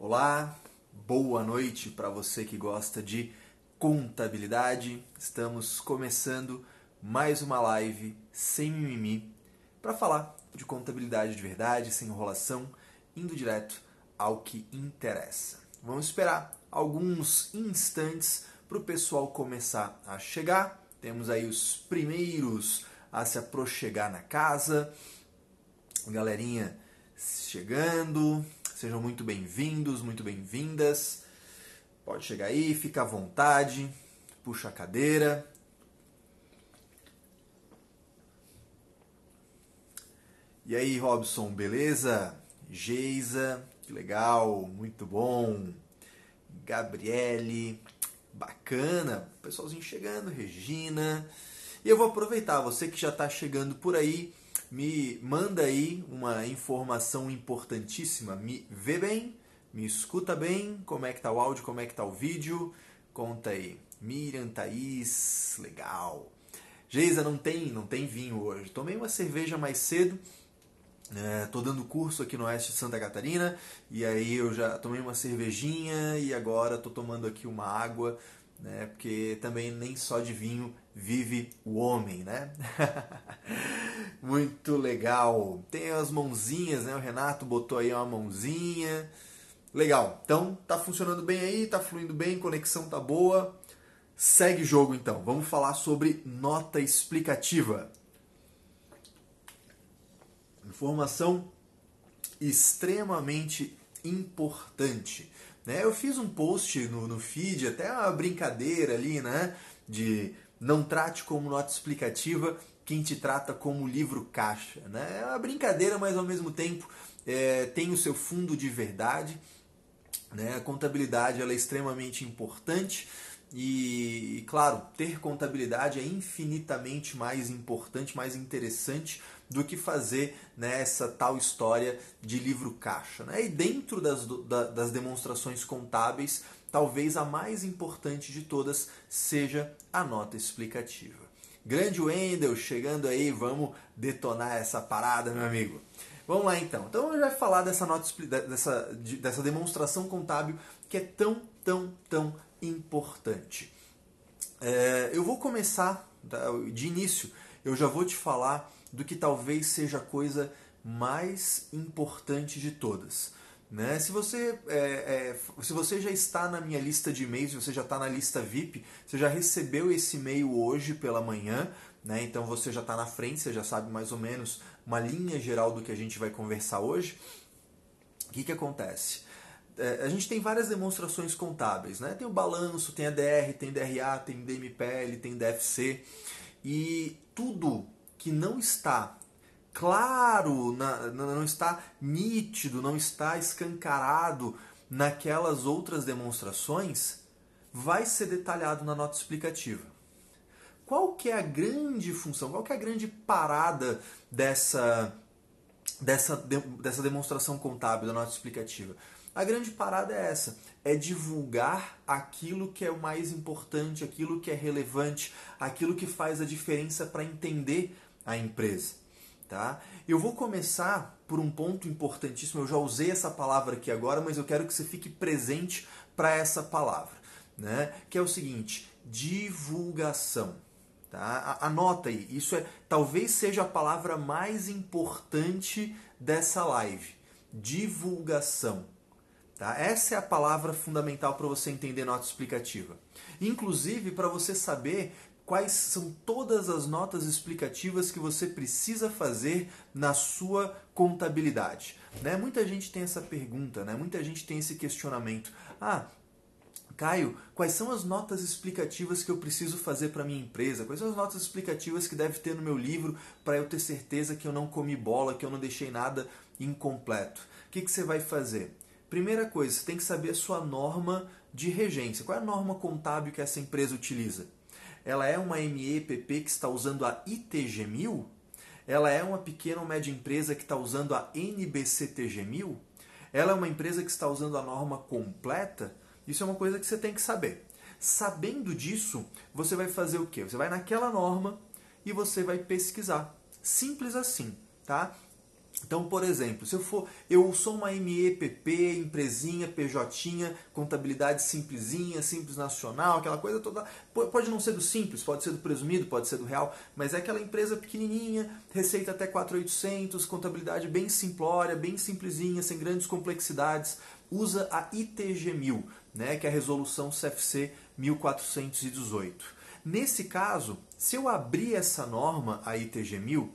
Olá, boa noite para você que gosta de contabilidade. Estamos começando mais uma live sem mimimi para falar de contabilidade de verdade, sem enrolação, indo direto ao que interessa. Vamos esperar alguns instantes para o pessoal começar a chegar. Temos aí os primeiros a se aproxegar na casa. Galerinha chegando, sejam muito bem-vindos, muito bem-vindas. Pode chegar aí, fica à vontade, puxa a cadeira. E aí, Robson, beleza? Geisa, que legal, muito bom. Gabriele, bacana. Pessoalzinho chegando, Regina. E eu vou aproveitar, você que já está chegando por aí, me manda aí uma informação importantíssima. Me vê bem, me escuta bem, como é que tá o áudio, como é que tá o vídeo. Conta aí. Miriam, Thaís, legal. Geisa, não tem, não tem vinho hoje. Tomei uma cerveja mais cedo. Estou é, dando curso aqui no oeste de Santa Catarina e aí eu já tomei uma cervejinha e agora estou tomando aqui uma água, né? Porque também nem só de vinho vive o homem, né? Muito legal. Tem as mãozinhas, né? O Renato botou aí uma mãozinha. Legal. Então, tá funcionando bem aí, tá fluindo bem, conexão tá boa. Segue jogo então. Vamos falar sobre nota explicativa. Informação extremamente importante. Né? Eu fiz um post no, no feed, até uma brincadeira ali, né? De não trate como nota explicativa quem te trata como livro caixa. Né? É uma brincadeira, mas ao mesmo tempo é, tem o seu fundo de verdade. Né? A contabilidade ela é extremamente importante. E, e, claro, ter contabilidade é infinitamente mais importante, mais interessante do que fazer né, essa tal história de livro caixa. Né? E dentro das, das demonstrações contábeis, talvez a mais importante de todas seja a nota explicativa. Grande Wendel, chegando aí, vamos detonar essa parada, meu amigo. Vamos lá então. Então eu já vai falar dessa nota dessa, dessa demonstração contábil que é tão, tão, tão importante. É, eu vou começar tá, de início. Eu já vou te falar do que talvez seja a coisa mais importante de todas. Né? Se, você, é, é, se você já está na minha lista de e-mails, você já está na lista VIP, você já recebeu esse e-mail hoje pela manhã, né? então você já está na frente, você já sabe mais ou menos uma linha geral do que a gente vai conversar hoje. O que, que acontece? É, a gente tem várias demonstrações contábeis, né? tem o balanço, tem a DR, tem DRA, tem DMPL, tem DFC, e tudo que não está claro, não está nítido, não está escancarado naquelas outras demonstrações, vai ser detalhado na nota explicativa. Qual que é a grande função, qual que é a grande parada dessa, dessa, dessa demonstração contábil da nota explicativa? A grande parada é essa, é divulgar aquilo que é o mais importante, aquilo que é relevante, aquilo que faz a diferença para entender a empresa. Tá? Eu vou começar por um ponto importantíssimo. Eu já usei essa palavra aqui agora, mas eu quero que você fique presente para essa palavra, né? Que é o seguinte: divulgação. Tá? Anota aí. Isso é talvez seja a palavra mais importante dessa live. Divulgação. Tá? Essa é a palavra fundamental para você entender nota explicativa. Inclusive para você saber quais são todas as notas explicativas que você precisa fazer na sua contabilidade. Né? Muita gente tem essa pergunta, né? muita gente tem esse questionamento. Ah, Caio, quais são as notas explicativas que eu preciso fazer para minha empresa? Quais são as notas explicativas que deve ter no meu livro para eu ter certeza que eu não comi bola, que eu não deixei nada incompleto? O que, que você vai fazer? Primeira coisa, você tem que saber a sua norma de regência. Qual é a norma contábil que essa empresa utiliza? Ela é uma MEPP que está usando a ITG1000? Ela é uma pequena ou média empresa que está usando a NBCTG1000? Ela é uma empresa que está usando a norma completa? Isso é uma coisa que você tem que saber. Sabendo disso, você vai fazer o quê? Você vai naquela norma e você vai pesquisar. Simples assim, tá? Então, por exemplo, se eu for, eu sou uma MEPP, empresinha, PJ, contabilidade simplesinha, simples nacional, aquela coisa toda. Pode não ser do simples, pode ser do presumido, pode ser do real, mas é aquela empresa pequenininha, receita até 4.800, contabilidade bem simplória, bem simplesinha, sem grandes complexidades. Usa a ITG 1000, né, que é a resolução CFC 1418. Nesse caso, se eu abrir essa norma, a ITG 1000,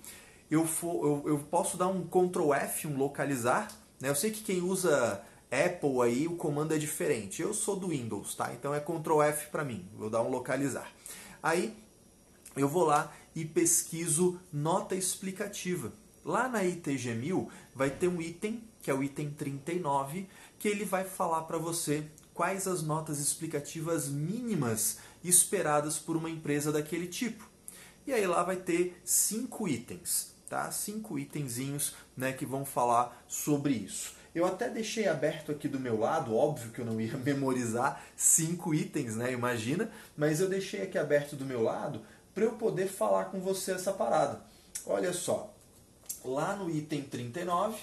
eu, for, eu, eu posso dar um Ctrl F, um localizar. Né? Eu sei que quem usa Apple aí o comando é diferente. Eu sou do Windows, tá? Então é Ctrl F para mim. Vou dar um localizar. Aí eu vou lá e pesquiso nota explicativa. Lá na ITG 1000 vai ter um item, que é o item 39, que ele vai falar para você quais as notas explicativas mínimas esperadas por uma empresa daquele tipo. E aí lá vai ter cinco itens tá? Cinco itenzinhos né, que vão falar sobre isso. Eu até deixei aberto aqui do meu lado, óbvio que eu não ia memorizar cinco itens, né? Imagina, mas eu deixei aqui aberto do meu lado para eu poder falar com você essa parada. Olha só, lá no item 39,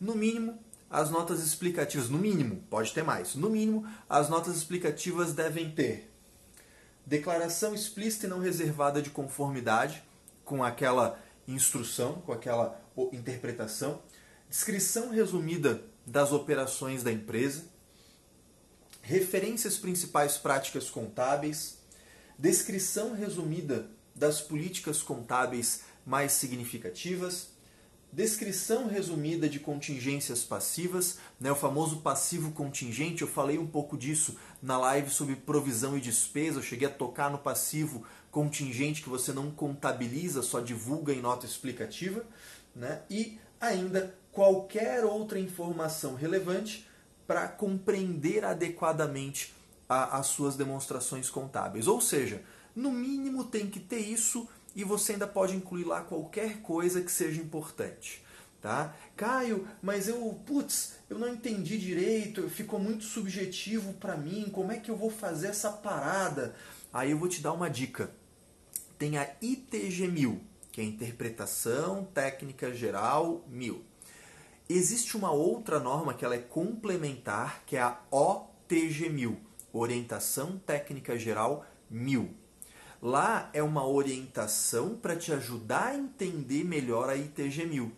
no mínimo, as notas explicativas, no mínimo, pode ter mais, no mínimo, as notas explicativas devem ter declaração explícita e não reservada de conformidade, com aquela instrução, com aquela interpretação, descrição resumida das operações da empresa, referências principais práticas contábeis, descrição resumida das políticas contábeis mais significativas, descrição resumida de contingências passivas, né, o famoso passivo contingente. Eu falei um pouco disso na live sobre provisão e despesa. Eu cheguei a tocar no passivo contingente que você não contabiliza, só divulga em nota explicativa, né? e ainda qualquer outra informação relevante para compreender adequadamente a, as suas demonstrações contábeis. Ou seja, no mínimo tem que ter isso e você ainda pode incluir lá qualquer coisa que seja importante. Tá? Caio, mas eu, putz, eu não entendi direito, ficou muito subjetivo para mim, como é que eu vou fazer essa parada? Aí eu vou te dar uma dica. Tem a ITG 1000, que é Interpretação Técnica Geral 1000. Existe uma outra norma que ela é complementar, que é a OTG 1000, Orientação Técnica Geral 1000. Lá é uma orientação para te ajudar a entender melhor a ITG 1000.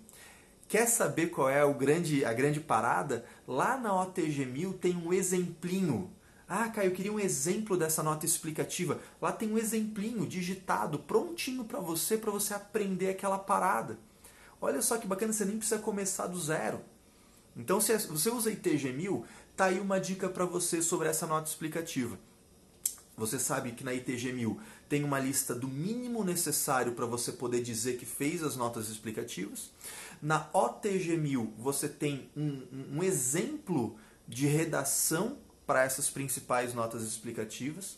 Quer saber qual é grande, a grande parada? Lá na OTG 1000 tem um exemplinho ah, Caio, eu queria um exemplo dessa nota explicativa. Lá tem um exemplinho digitado, prontinho para você, para você aprender aquela parada. Olha só que bacana, você nem precisa começar do zero. Então, se você usa ITG 1000, tá aí uma dica para você sobre essa nota explicativa. Você sabe que na ITG 1000 tem uma lista do mínimo necessário para você poder dizer que fez as notas explicativas. Na OTG 1000 você tem um, um exemplo de redação para essas principais notas explicativas.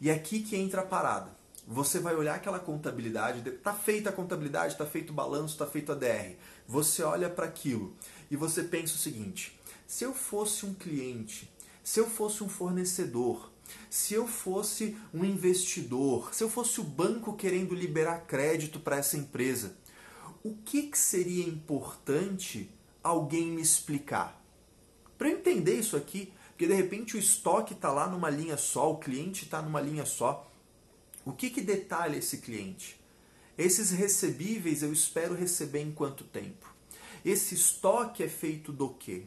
E é aqui que entra a parada. Você vai olhar aquela contabilidade, está feita a contabilidade, está feito o balanço, está feito a DR. Você olha para aquilo e você pensa o seguinte: se eu fosse um cliente, se eu fosse um fornecedor, se eu fosse um investidor, se eu fosse o banco querendo liberar crédito para essa empresa, o que, que seria importante alguém me explicar? Para entender isso aqui, porque de repente o estoque está lá numa linha só, o cliente está numa linha só. O que, que detalha esse cliente? Esses recebíveis eu espero receber em quanto tempo? Esse estoque é feito do quê?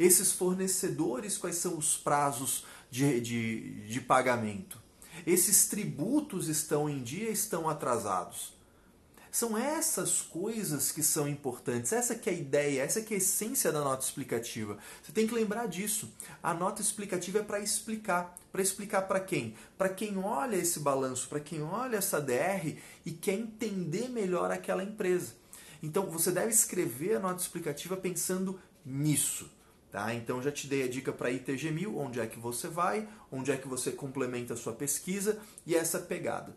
Esses fornecedores, quais são os prazos de, de, de pagamento? Esses tributos estão em dia, estão atrasados? São essas coisas que são importantes, essa que é a ideia, essa que é a essência da nota explicativa. Você tem que lembrar disso. A nota explicativa é para explicar. Para explicar para quem? Para quem olha esse balanço, para quem olha essa DR e quer entender melhor aquela empresa. Então você deve escrever a nota explicativa pensando nisso. Tá? Então já te dei a dica para ITG 1000, onde é que você vai, onde é que você complementa a sua pesquisa e essa pegada.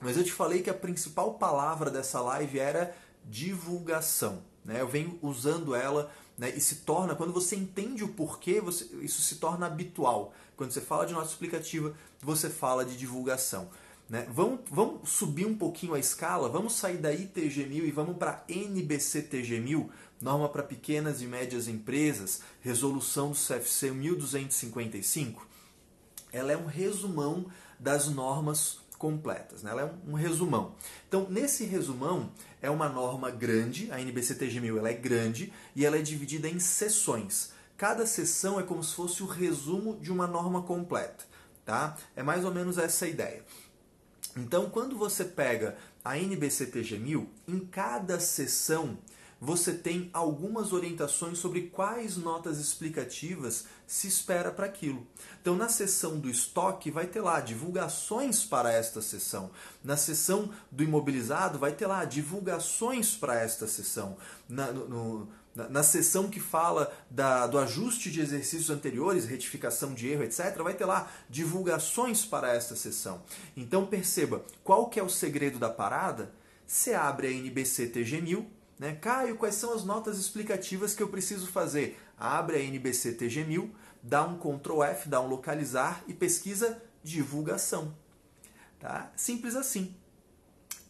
Mas eu te falei que a principal palavra dessa live era divulgação. Né? Eu venho usando ela né? e se torna, quando você entende o porquê, você, isso se torna habitual. Quando você fala de nota explicativa, você fala de divulgação. Né? Vamos, vamos subir um pouquinho a escala, vamos sair da ITG1000 e vamos para NBCTG1000, norma para pequenas e médias empresas, resolução do CFC 1255. Ela é um resumão das normas completas, né? ela é um, um resumão. Então, nesse resumão, é uma norma grande, a NBCTG1000 ela é grande e ela é dividida em seções. Cada seção é como se fosse o resumo de uma norma completa. Tá? É mais ou menos essa a ideia. Então, quando você pega a NBCTG 1000, em cada sessão você tem algumas orientações sobre quais notas explicativas se espera para aquilo. Então, na seção do estoque, vai ter lá divulgações para esta sessão. Na seção do imobilizado, vai ter lá divulgações para esta sessão. Na, no, na, na seção que fala da, do ajuste de exercícios anteriores, retificação de erro, etc., vai ter lá divulgações para esta sessão. Então, perceba, qual que é o segredo da parada? Você abre a NBC TG1000, né? Caio, quais são as notas explicativas que eu preciso fazer? Abre a NBC TG1000, dá um Ctrl F, dá um localizar e pesquisa divulgação. Tá? Simples assim.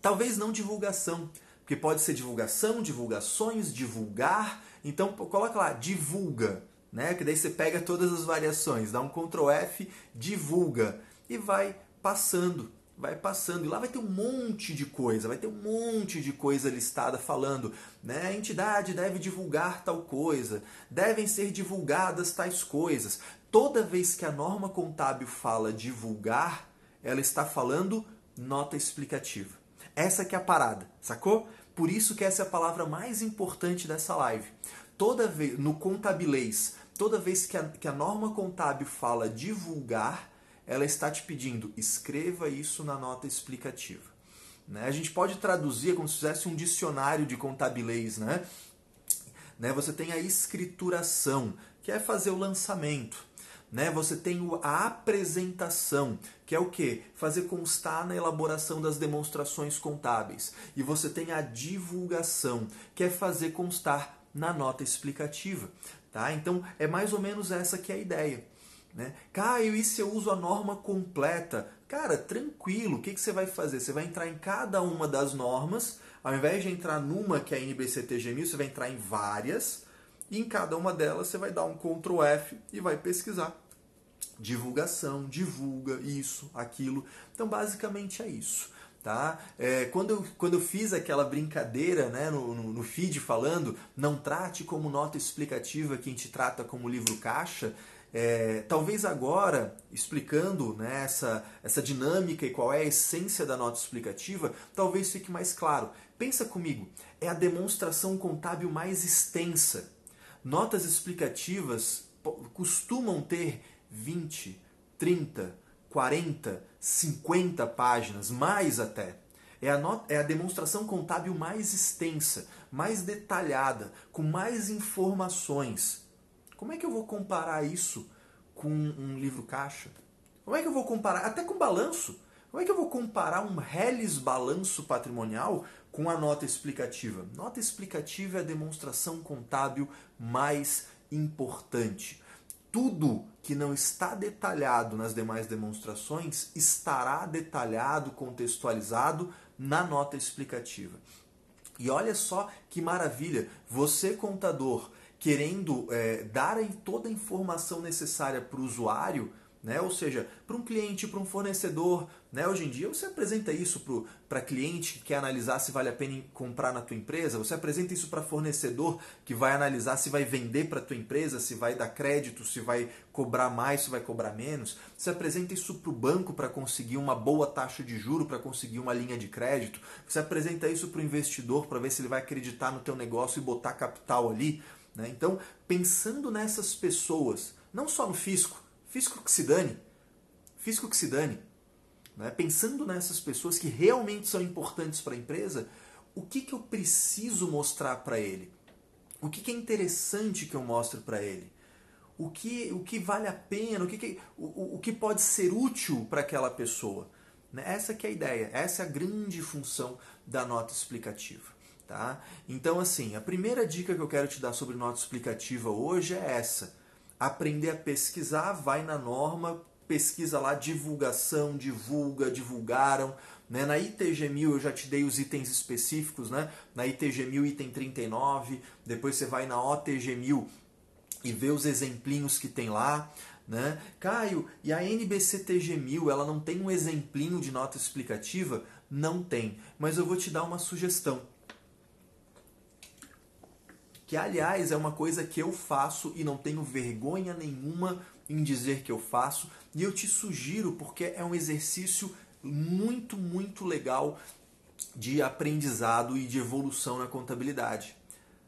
Talvez não divulgação, porque pode ser divulgação, divulgações, divulgar. Então coloca lá divulga, né? Que daí você pega todas as variações, dá um Ctrl F, divulga e vai passando vai passando e lá vai ter um monte de coisa, vai ter um monte de coisa listada falando, né? A entidade deve divulgar tal coisa, devem ser divulgadas tais coisas. Toda vez que a norma contábil fala divulgar, ela está falando nota explicativa. Essa que é a parada, sacou? Por isso que essa é a palavra mais importante dessa live. Toda vez no contabilês, toda vez que a, que a norma contábil fala divulgar, ela está te pedindo, escreva isso na nota explicativa. Né? A gente pode traduzir como se fizesse um dicionário de contabilês, né? né? Você tem a escrituração, que é fazer o lançamento. Né? Você tem a apresentação, que é o que? Fazer constar na elaboração das demonstrações contábeis. E você tem a divulgação, que é fazer constar na nota explicativa. Tá? Então é mais ou menos essa que é a ideia. Né? Caio, e se eu uso a norma completa? Cara, tranquilo, o que, que você vai fazer? Você vai entrar em cada uma das normas, ao invés de entrar numa que é a NBCTG1000, você vai entrar em várias, e em cada uma delas você vai dar um Ctrl F e vai pesquisar. Divulgação, divulga, isso, aquilo. Então, basicamente é isso. Tá? É, quando, eu, quando eu fiz aquela brincadeira né, no, no, no feed falando não trate como nota explicativa quem te trata como livro caixa, é, talvez agora, explicando né, essa, essa dinâmica e qual é a essência da nota explicativa, talvez fique mais claro. Pensa comigo, é a demonstração contábil mais extensa. Notas explicativas costumam ter 20, 30, 40, 50 páginas, mais até. É a, not é a demonstração contábil mais extensa, mais detalhada, com mais informações. Como é que eu vou comparar isso com um livro caixa? Como é que eu vou comparar, até com balanço? Como é que eu vou comparar um Hellis balanço patrimonial com a nota explicativa? Nota explicativa é a demonstração contábil mais importante. Tudo que não está detalhado nas demais demonstrações estará detalhado, contextualizado na nota explicativa. E olha só que maravilha, você contador querendo é, dar toda a informação necessária para o usuário, né? ou seja, para um cliente, para um fornecedor. Né? Hoje em dia você apresenta isso para cliente que quer analisar se vale a pena comprar na tua empresa, você apresenta isso para fornecedor que vai analisar se vai vender para tua empresa, se vai dar crédito, se vai cobrar mais, se vai cobrar menos. Você apresenta isso para o banco para conseguir uma boa taxa de juro, para conseguir uma linha de crédito. Você apresenta isso para o investidor para ver se ele vai acreditar no teu negócio e botar capital ali. Né? Então, pensando nessas pessoas, não só no fisco, fisco que se dane, fisco que se dane, né? pensando nessas pessoas que realmente são importantes para a empresa, o que, que eu preciso mostrar para ele? O que, que é interessante que eu mostre para ele? O que, o que vale a pena? O que, que, o, o que pode ser útil para aquela pessoa? Né? Essa que é a ideia, essa é a grande função da nota explicativa. Tá? Então, assim, a primeira dica que eu quero te dar sobre nota explicativa hoje é essa. Aprender a pesquisar, vai na norma, pesquisa lá divulgação, divulga, divulgaram. Né? Na ITG 1000 eu já te dei os itens específicos, né? na ITG 1000 item 39, depois você vai na OTG 1000 e vê os exemplinhos que tem lá. Né? Caio, e a NBCTG 1000 ela não tem um exemplinho de nota explicativa? Não tem, mas eu vou te dar uma sugestão. Que aliás é uma coisa que eu faço e não tenho vergonha nenhuma em dizer que eu faço, e eu te sugiro porque é um exercício muito, muito legal de aprendizado e de evolução na contabilidade.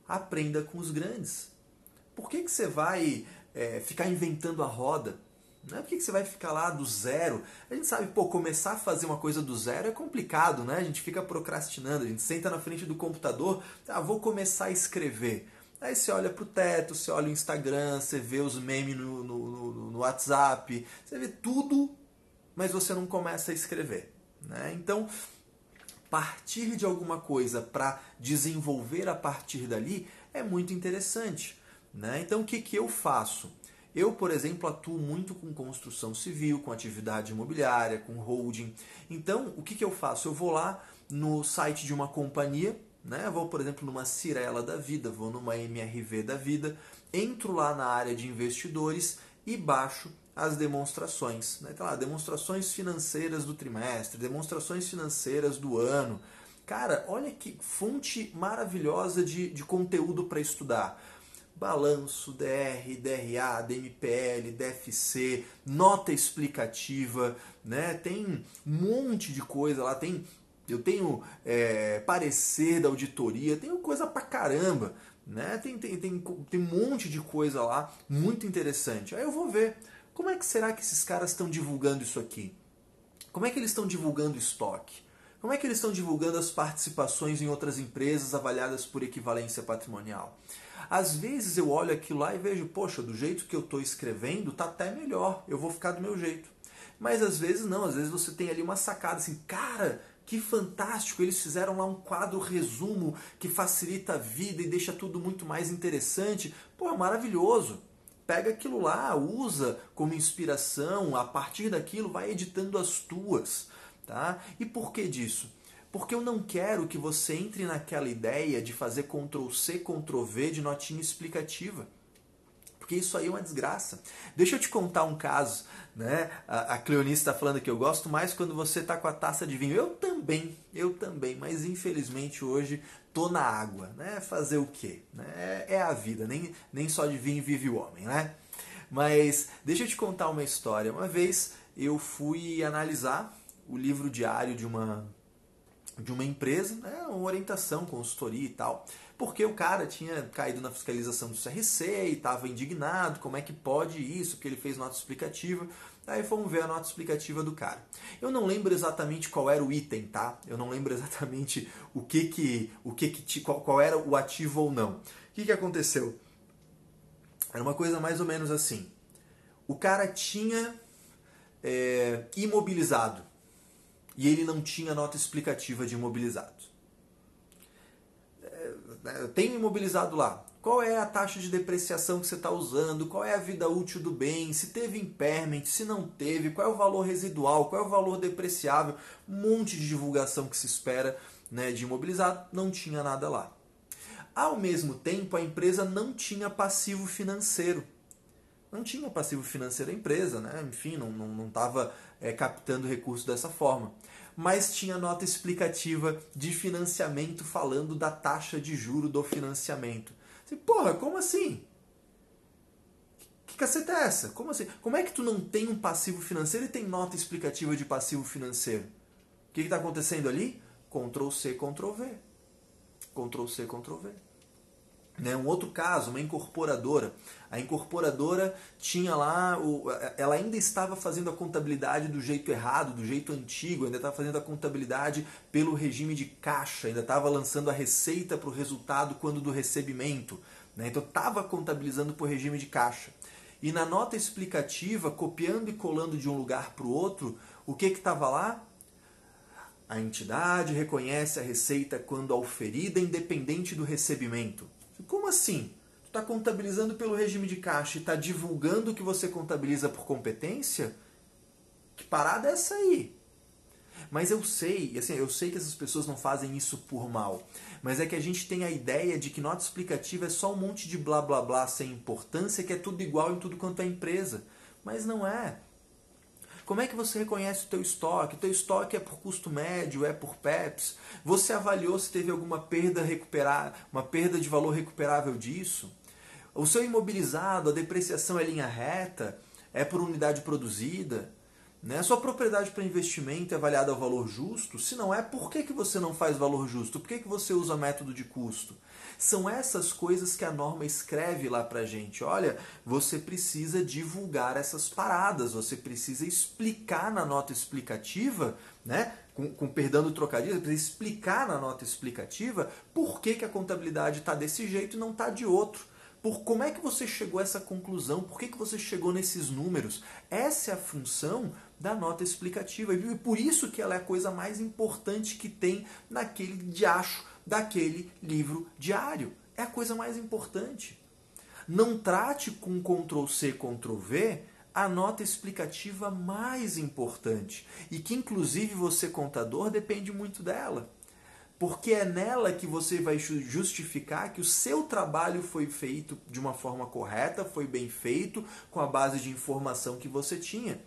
Aprenda com os grandes. Por que, que você vai é, ficar inventando a roda? Né? Por que, que você vai ficar lá do zero? A gente sabe, pô, começar a fazer uma coisa do zero é complicado, né? A gente fica procrastinando, a gente senta na frente do computador, ah, vou começar a escrever. Aí você olha pro teto, você olha o Instagram, você vê os memes no, no, no, no WhatsApp, você vê tudo, mas você não começa a escrever. Né? Então, partir de alguma coisa para desenvolver a partir dali é muito interessante. Né? Então, o que, que eu faço? Eu, por exemplo, atuo muito com construção civil, com atividade imobiliária, com holding. Então, o que, que eu faço? Eu vou lá no site de uma companhia, né? Vou, por exemplo, numa Cirela da vida, vou numa MRV da vida, entro lá na área de investidores e baixo as demonstrações. Né? Então, lá, demonstrações financeiras do trimestre, demonstrações financeiras do ano. Cara, olha que fonte maravilhosa de, de conteúdo para estudar balanço, DR, DRA, DMPL, DFC, nota explicativa, né? Tem um monte de coisa lá, tem eu tenho é, parecer da auditoria, tenho coisa pra caramba, né? Tem, tem, tem, tem um monte de coisa lá, muito interessante. Aí eu vou ver, como é que será que esses caras estão divulgando isso aqui? Como é que eles estão divulgando estoque? Como é que eles estão divulgando as participações em outras empresas avaliadas por equivalência patrimonial? Às vezes eu olho aquilo lá e vejo, poxa, do jeito que eu estou escrevendo, tá até melhor, eu vou ficar do meu jeito. Mas às vezes não, às vezes você tem ali uma sacada assim, cara, que fantástico! Eles fizeram lá um quadro resumo que facilita a vida e deixa tudo muito mais interessante. Pô, é maravilhoso! Pega aquilo lá, usa como inspiração, a partir daquilo vai editando as tuas. Tá? E por que disso? Porque eu não quero que você entre naquela ideia de fazer Ctrl C, Ctrl V de notinha explicativa. Porque isso aí é uma desgraça. Deixa eu te contar um caso. Né? A, a Cleonice está falando que eu gosto mais quando você está com a taça de vinho. Eu também, eu também, mas infelizmente hoje tô na água. Né? Fazer o quê? Né? É, é a vida, nem, nem só de vinho vive o homem. Né? Mas deixa eu te contar uma história. Uma vez eu fui analisar o livro diário de uma de uma empresa, né, uma orientação, consultoria e tal, porque o cara tinha caído na fiscalização do CRC e estava indignado, como é que pode isso, porque ele fez nota explicativa. Aí fomos ver a nota explicativa do cara. Eu não lembro exatamente qual era o item, tá? Eu não lembro exatamente o que que, o que, que qual, qual era o ativo ou não. O que, que aconteceu? Era uma coisa mais ou menos assim. O cara tinha é, imobilizado e ele não tinha nota explicativa de imobilizado. É, né, tem imobilizado lá. Qual é a taxa de depreciação que você está usando? Qual é a vida útil do bem? Se teve impairment, se não teve? Qual é o valor residual? Qual é o valor depreciável? Um monte de divulgação que se espera né, de imobilizado. Não tinha nada lá. Ao mesmo tempo, a empresa não tinha passivo financeiro. Não tinha passivo financeiro a empresa, né? enfim, não estava não, não é, captando recursos dessa forma mas tinha nota explicativa de financiamento falando da taxa de juro do financiamento. Você, porra, como assim? Que caceta é essa? Como assim? Como é que tu não tem um passivo financeiro e tem nota explicativa de passivo financeiro? O que está acontecendo ali? Ctrl C, Ctrl V. Ctrl C, Ctrl V. Né? Um outro caso, uma incorporadora. A incorporadora tinha lá, ela ainda estava fazendo a contabilidade do jeito errado, do jeito antigo, ainda estava fazendo a contabilidade pelo regime de caixa, ainda estava lançando a receita para o resultado quando do recebimento. Né? Então estava contabilizando por regime de caixa. E na nota explicativa, copiando e colando de um lugar para o outro, o que estava lá? A entidade reconhece a receita quando auferida independente do recebimento. Como assim? Tu está contabilizando pelo regime de caixa e está divulgando que você contabiliza por competência? Que parada é essa aí? Mas eu sei, assim, eu sei que essas pessoas não fazem isso por mal. Mas é que a gente tem a ideia de que nota explicativa é só um monte de blá blá blá sem importância, que é tudo igual em tudo quanto é empresa. Mas não é. Como é que você reconhece o teu estoque? O teu estoque é por custo médio, é por PEPs? Você avaliou se teve alguma perda recuperar, uma perda de valor recuperável disso? O seu imobilizado, a depreciação é linha reta? É por unidade produzida? Né? Sua propriedade para investimento é avaliada ao valor justo? Se não é, por que, que você não faz valor justo? Por que, que você usa método de custo? São essas coisas que a norma escreve lá para gente. Olha, você precisa divulgar essas paradas, você precisa explicar na nota explicativa, né? com, com perdão do trocadilho, você precisa explicar na nota explicativa por que, que a contabilidade está desse jeito e não está de outro por como é que você chegou a essa conclusão, por que, que você chegou nesses números. Essa é a função da nota explicativa. E por isso que ela é a coisa mais importante que tem naquele diacho daquele livro diário. É a coisa mais importante. Não trate com Ctrl C, Ctrl V a nota explicativa mais importante e que inclusive você contador depende muito dela. Porque é nela que você vai justificar que o seu trabalho foi feito de uma forma correta, foi bem feito, com a base de informação que você tinha.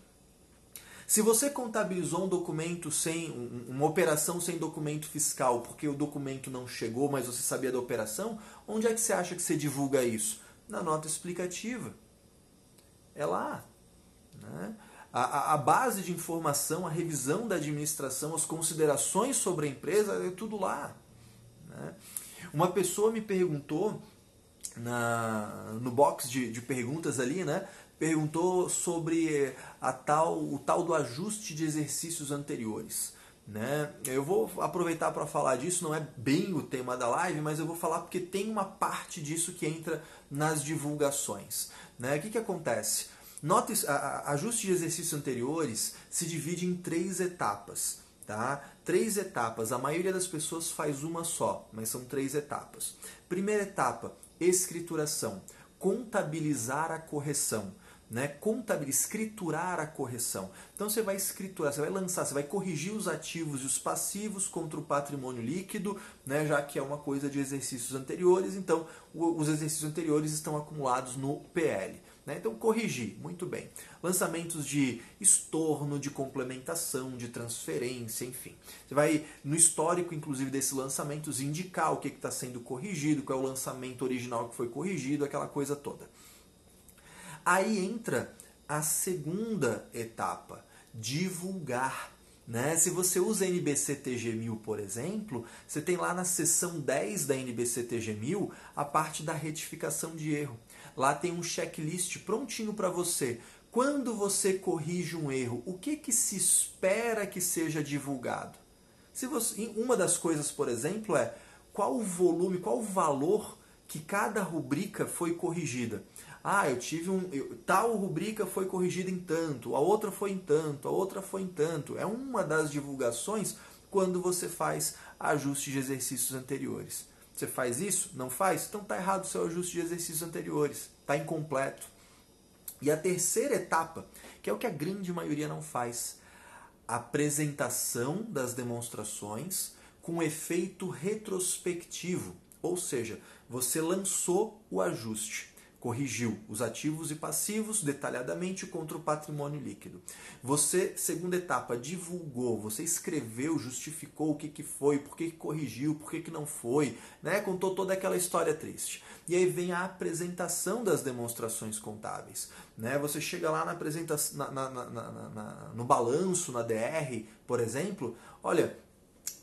Se você contabilizou um documento sem uma operação sem documento fiscal, porque o documento não chegou, mas você sabia da operação, onde é que você acha que você divulga isso? Na nota explicativa. É lá. Né? A, a, a, base de informação, a revisão da administração, as considerações sobre a empresa, é tudo lá. Né? Uma pessoa me perguntou na, no box de, de perguntas ali, né? Perguntou sobre a tal, o tal do ajuste de exercícios anteriores. Né? Eu vou aproveitar para falar disso, não é bem o tema da live, mas eu vou falar porque tem uma parte disso que entra nas divulgações. Né? O que, que acontece? Note, a, a, ajuste de exercícios anteriores se divide em três etapas. Tá? Três etapas. A maioria das pessoas faz uma só, mas são três etapas. Primeira etapa, escrituração. Contabilizar a correção né, contabilizar, escriturar a correção. Então você vai escriturar, você vai lançar, você vai corrigir os ativos e os passivos contra o patrimônio líquido, né, já que é uma coisa de exercícios anteriores, então os exercícios anteriores estão acumulados no PL. Né? Então corrigir, muito bem. Lançamentos de estorno, de complementação, de transferência, enfim. Você vai, no histórico, inclusive, desses lançamentos, indicar o que está sendo corrigido, qual é o lançamento original que foi corrigido, aquela coisa toda. Aí entra a segunda etapa, divulgar. Né? Se você usa NBC TG1000, por exemplo, você tem lá na seção 10 da NBC TG1000 a parte da retificação de erro. Lá tem um checklist prontinho para você. Quando você corrige um erro, o que, que se espera que seja divulgado? Se você, uma das coisas, por exemplo, é qual o volume, qual o valor que cada rubrica foi corrigida. Ah, eu tive um. Eu, tal rubrica foi corrigida em tanto, a outra foi em tanto, a outra foi em tanto. É uma das divulgações quando você faz ajuste de exercícios anteriores. Você faz isso? Não faz? Então está errado o seu ajuste de exercícios anteriores. Está incompleto. E a terceira etapa, que é o que a grande maioria não faz, apresentação das demonstrações com efeito retrospectivo. Ou seja, você lançou o ajuste corrigiu os ativos e passivos detalhadamente contra o patrimônio líquido. Você, segunda etapa, divulgou, você escreveu, justificou o que, que foi, por que, que corrigiu, por que, que não foi, né? contou toda aquela história triste. E aí vem a apresentação das demonstrações contábeis. Né? Você chega lá na apresentação, na, na, na, no balanço, na DR, por exemplo, olha,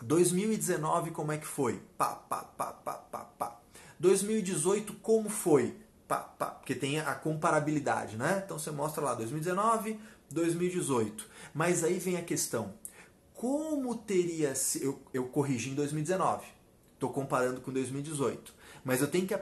2019 como é que foi? Pá, pá, pá, pá, pá, pá. 2018 como foi? Pá, pá, porque tem a comparabilidade, né? Então você mostra lá 2019, 2018. Mas aí vem a questão: como teria se eu, eu corrigi em 2019? Estou comparando com 2018. Mas eu tenho, que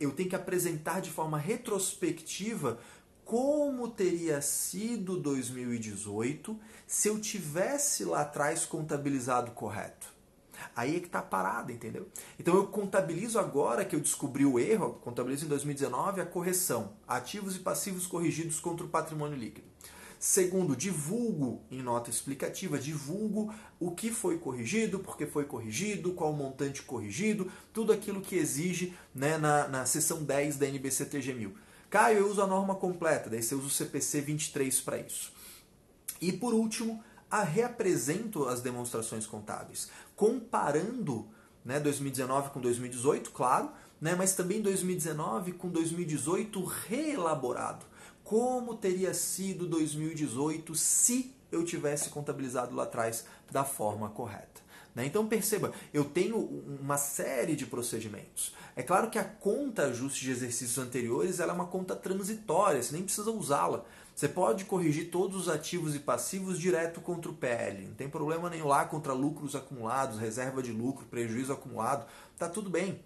eu tenho que apresentar de forma retrospectiva como teria sido 2018 se eu tivesse lá atrás contabilizado correto. Aí é que está parada, entendeu? Então eu contabilizo agora que eu descobri o erro, contabilizo em 2019 a correção, ativos e passivos corrigidos contra o patrimônio líquido. Segundo, divulgo em nota explicativa, divulgo o que foi corrigido, por que foi corrigido, qual o montante corrigido, tudo aquilo que exige né, na, na seção 10 da NBCTG 1000. Caio, eu uso a norma completa, daí você usa o CPC 23 para isso. E por último, a reapresento as demonstrações contábeis, comparando né, 2019 com 2018, claro, né, mas também 2019 com 2018 reelaborado. Como teria sido 2018 se eu tivesse contabilizado lá atrás da forma correta? Né? Então perceba, eu tenho uma série de procedimentos. É claro que a conta ajuste de exercícios anteriores ela é uma conta transitória, você nem precisa usá-la. Você pode corrigir todos os ativos e passivos direto contra o PL. Não tem problema nenhum lá contra lucros acumulados, reserva de lucro, prejuízo acumulado. Tá tudo bem.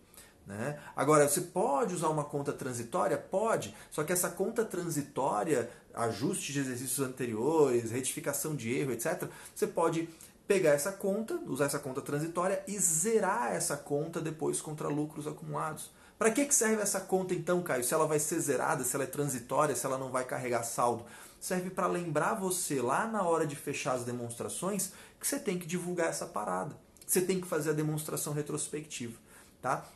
Né? Agora, você pode usar uma conta transitória? Pode. Só que essa conta transitória, ajuste de exercícios anteriores, retificação de erro, etc., você pode pegar essa conta, usar essa conta transitória e zerar essa conta depois contra lucros acumulados. Para que, serve essa conta então, Caio? Se ela vai ser zerada, se ela é transitória, se ela não vai carregar saldo? Serve para lembrar você lá na hora de fechar as demonstrações que você tem que divulgar essa parada. Você tem que fazer a demonstração retrospectiva, tá?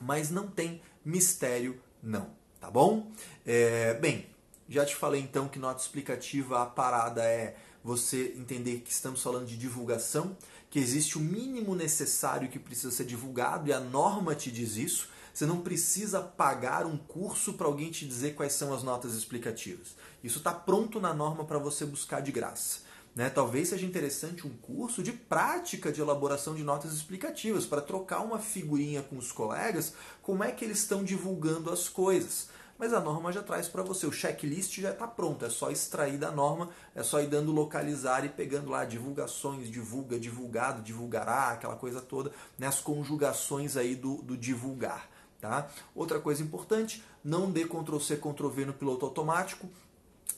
Mas não tem mistério não, tá bom? É, bem, já te falei então que nota explicativa a parada é você entender que estamos falando de divulgação, que existe o mínimo necessário que precisa ser divulgado e a norma te diz isso. Você não precisa pagar um curso para alguém te dizer quais são as notas explicativas. Isso está pronto na norma para você buscar de graça. Né? Talvez seja interessante um curso de prática de elaboração de notas explicativas para trocar uma figurinha com os colegas como é que eles estão divulgando as coisas. Mas a norma já traz para você, o checklist já está pronto, é só extrair da norma, é só ir dando localizar e pegando lá divulgações, divulga, divulgado, divulgará, aquela coisa toda, né? as conjugações aí do, do divulgar. Tá? Outra coisa importante, não dê Ctrl-C, Ctrl-V no piloto automático.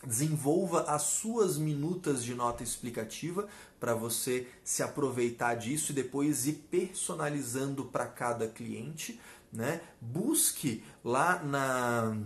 Desenvolva as suas minutas de nota explicativa para você se aproveitar disso e depois ir personalizando para cada cliente. Né? Busque lá na,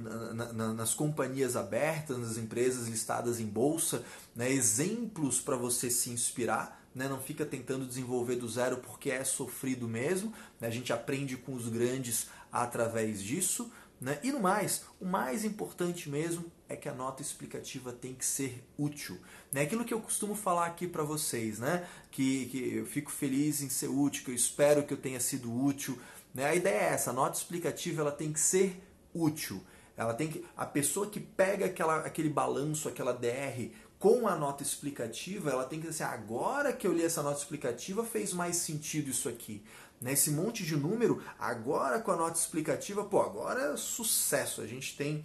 na, na, nas companhias abertas, nas empresas listadas em bolsa, né? exemplos para você se inspirar né? não fica tentando desenvolver do zero porque é sofrido mesmo. Né? A gente aprende com os grandes através disso. Né? E no mais, o mais importante mesmo é que a nota explicativa tem que ser útil. Né? Aquilo que eu costumo falar aqui para vocês, né? que, que eu fico feliz em ser útil, que eu espero que eu tenha sido útil. Né? A ideia é essa, a nota explicativa ela tem que ser útil. Ela tem que, a pessoa que pega aquela, aquele balanço, aquela DR, com a nota explicativa, ela tem que dizer assim, agora que eu li essa nota explicativa, fez mais sentido isso aqui. Né? Esse monte de número, agora com a nota explicativa, pô, agora é sucesso. A gente tem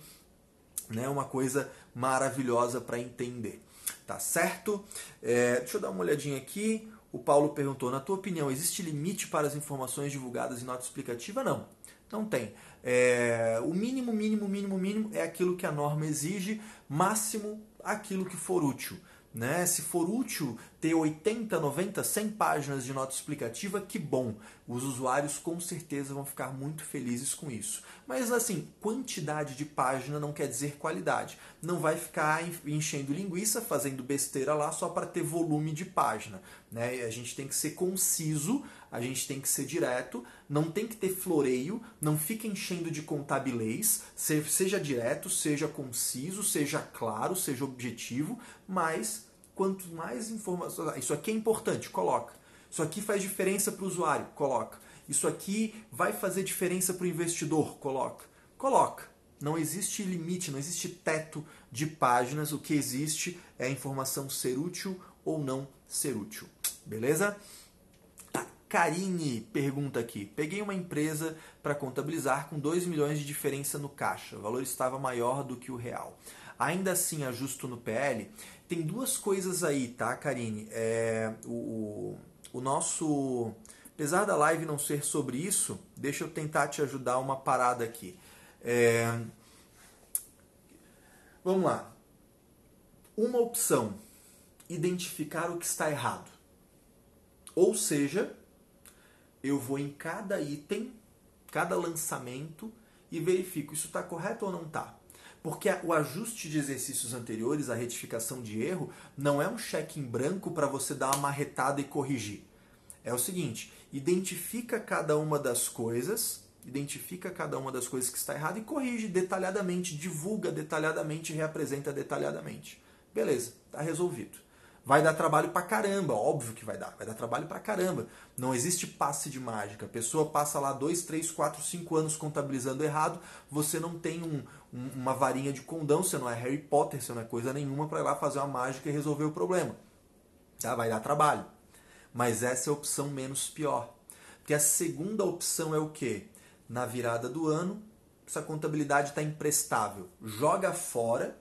né, uma coisa maravilhosa para entender. Tá certo? É, deixa eu dar uma olhadinha aqui. O Paulo perguntou: na tua opinião, existe limite para as informações divulgadas em nota explicativa? Não, não tem. É, o mínimo, mínimo, mínimo, mínimo é aquilo que a norma exige, máximo aquilo que for útil. Né? Se for útil ter 80, 90, 100 páginas de nota explicativa, que bom. Os usuários com certeza vão ficar muito felizes com isso. Mas assim, quantidade de página não quer dizer qualidade. Não vai ficar enchendo linguiça, fazendo besteira lá só para ter volume de página. Né? A gente tem que ser conciso, a gente tem que ser direto, não tem que ter floreio, não fica enchendo de contabilês, seja direto, seja conciso, seja claro, seja objetivo, mas quanto mais informações. Ah, isso aqui é importante, coloca. Isso aqui faz diferença para o usuário, coloca. Isso aqui vai fazer diferença para o investidor, coloca. Coloca. Não existe limite, não existe teto de páginas. O que existe é a informação ser útil ou não ser útil. Beleza? A Karine pergunta aqui: Peguei uma empresa para contabilizar com 2 milhões de diferença no caixa. O valor estava maior do que o real. Ainda assim, ajusto no PL. Tem duas coisas aí, tá, Karine? É, o, o nosso. Apesar da live não ser sobre isso, deixa eu tentar te ajudar uma parada aqui. É, vamos lá. Uma opção: identificar o que está errado. Ou seja, eu vou em cada item, cada lançamento e verifico isso está correto ou não está. Porque o ajuste de exercícios anteriores, a retificação de erro, não é um cheque em branco para você dar uma marretada e corrigir. É o seguinte, identifica cada uma das coisas, identifica cada uma das coisas que está errada e corrige detalhadamente, divulga detalhadamente, reapresenta detalhadamente. Beleza, está resolvido. Vai dar trabalho pra caramba, óbvio que vai dar, vai dar trabalho pra caramba. Não existe passe de mágica. A pessoa passa lá 2, 3, 4, 5 anos contabilizando errado, você não tem um, um, uma varinha de condão, você não é Harry Potter, você não é coisa nenhuma para ir lá fazer uma mágica e resolver o problema. Tá? Vai dar trabalho. Mas essa é a opção menos pior. Porque a segunda opção é o quê? Na virada do ano, essa contabilidade está imprestável. Joga fora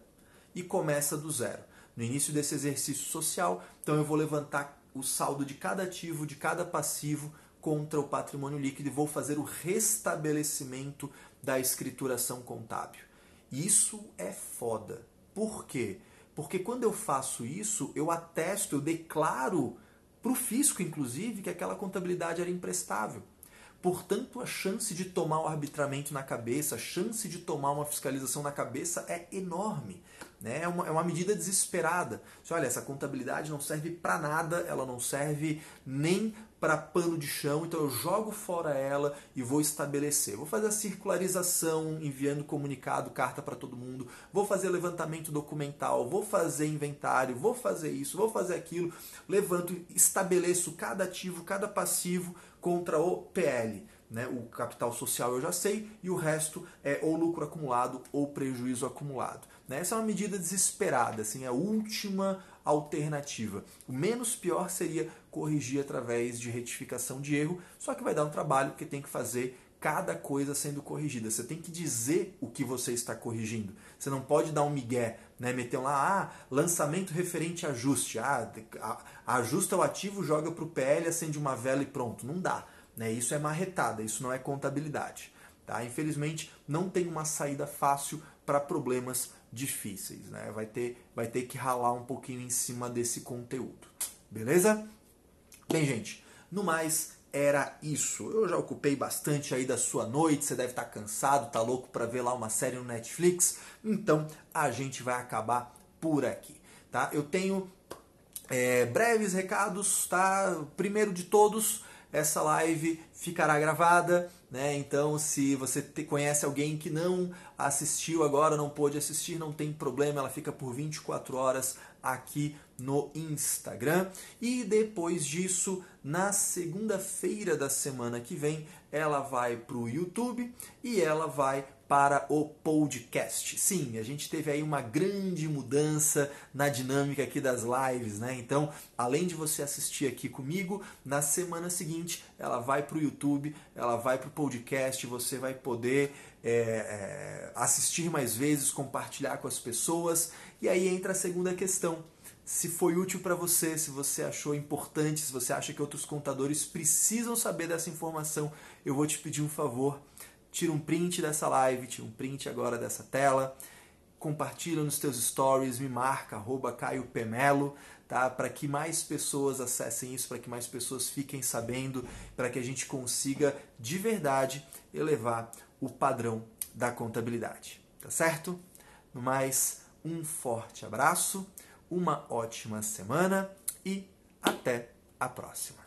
e começa do zero no início desse exercício social. Então eu vou levantar o saldo de cada ativo, de cada passivo contra o patrimônio líquido e vou fazer o restabelecimento da escrituração contábil. Isso é foda. Por quê? Porque quando eu faço isso, eu atesto, eu declaro para o fisco, inclusive, que aquela contabilidade era imprestável. Portanto, a chance de tomar o arbitramento na cabeça, a chance de tomar uma fiscalização na cabeça é enorme. Né? É, uma, é uma medida desesperada. Você olha, essa contabilidade não serve para nada, ela não serve nem para pano de chão, então eu jogo fora ela e vou estabelecer. Vou fazer a circularização, enviando comunicado, carta para todo mundo, vou fazer levantamento documental, vou fazer inventário, vou fazer isso, vou fazer aquilo, levanto, estabeleço cada ativo, cada passivo contra o PL. Né? O capital social eu já sei e o resto é ou lucro acumulado ou prejuízo acumulado. Né? Essa é uma medida desesperada, assim, a última alternativa. O menos pior seria corrigir através de retificação de erro, só que vai dar um trabalho porque tem que fazer cada coisa sendo corrigida. Você tem que dizer o que você está corrigindo. Você não pode dar um migué, né? meter lá, ah, lançamento referente a ajuste. Ah, ajusta o ativo, joga para o PL, acende uma vela e pronto. Não dá. Né? Isso é marretada, isso não é contabilidade. Tá? Infelizmente, não tem uma saída fácil para problemas difíceis. Né? Vai, ter, vai ter que ralar um pouquinho em cima desse conteúdo. Beleza? Bem, gente, no mais era isso. Eu já ocupei bastante aí da sua noite, você deve estar cansado, tá louco para ver lá uma série no Netflix. Então a gente vai acabar por aqui, tá? Eu tenho é, breves recados, tá? Primeiro de todos, essa live ficará gravada, né? Então, se você te, conhece alguém que não assistiu agora, não pôde assistir, não tem problema, ela fica por 24 horas aqui no Instagram. E depois disso, na segunda-feira da semana que vem, ela vai para o YouTube e ela vai para o podcast. Sim, a gente teve aí uma grande mudança na dinâmica aqui das lives, né? Então, além de você assistir aqui comigo, na semana seguinte ela vai para o YouTube, ela vai para o podcast, você vai poder é, assistir mais vezes, compartilhar com as pessoas. E aí entra a segunda questão. Se foi útil para você, se você achou importante, se você acha que outros contadores precisam saber dessa informação, eu vou te pedir um favor tira um print dessa live, tira um print agora dessa tela, compartilha nos teus stories, me marca, arroba Caio Pemelo, tá? para que mais pessoas acessem isso, para que mais pessoas fiquem sabendo, para que a gente consiga de verdade elevar o padrão da contabilidade. Tá certo? No mais, um forte abraço, uma ótima semana e até a próxima.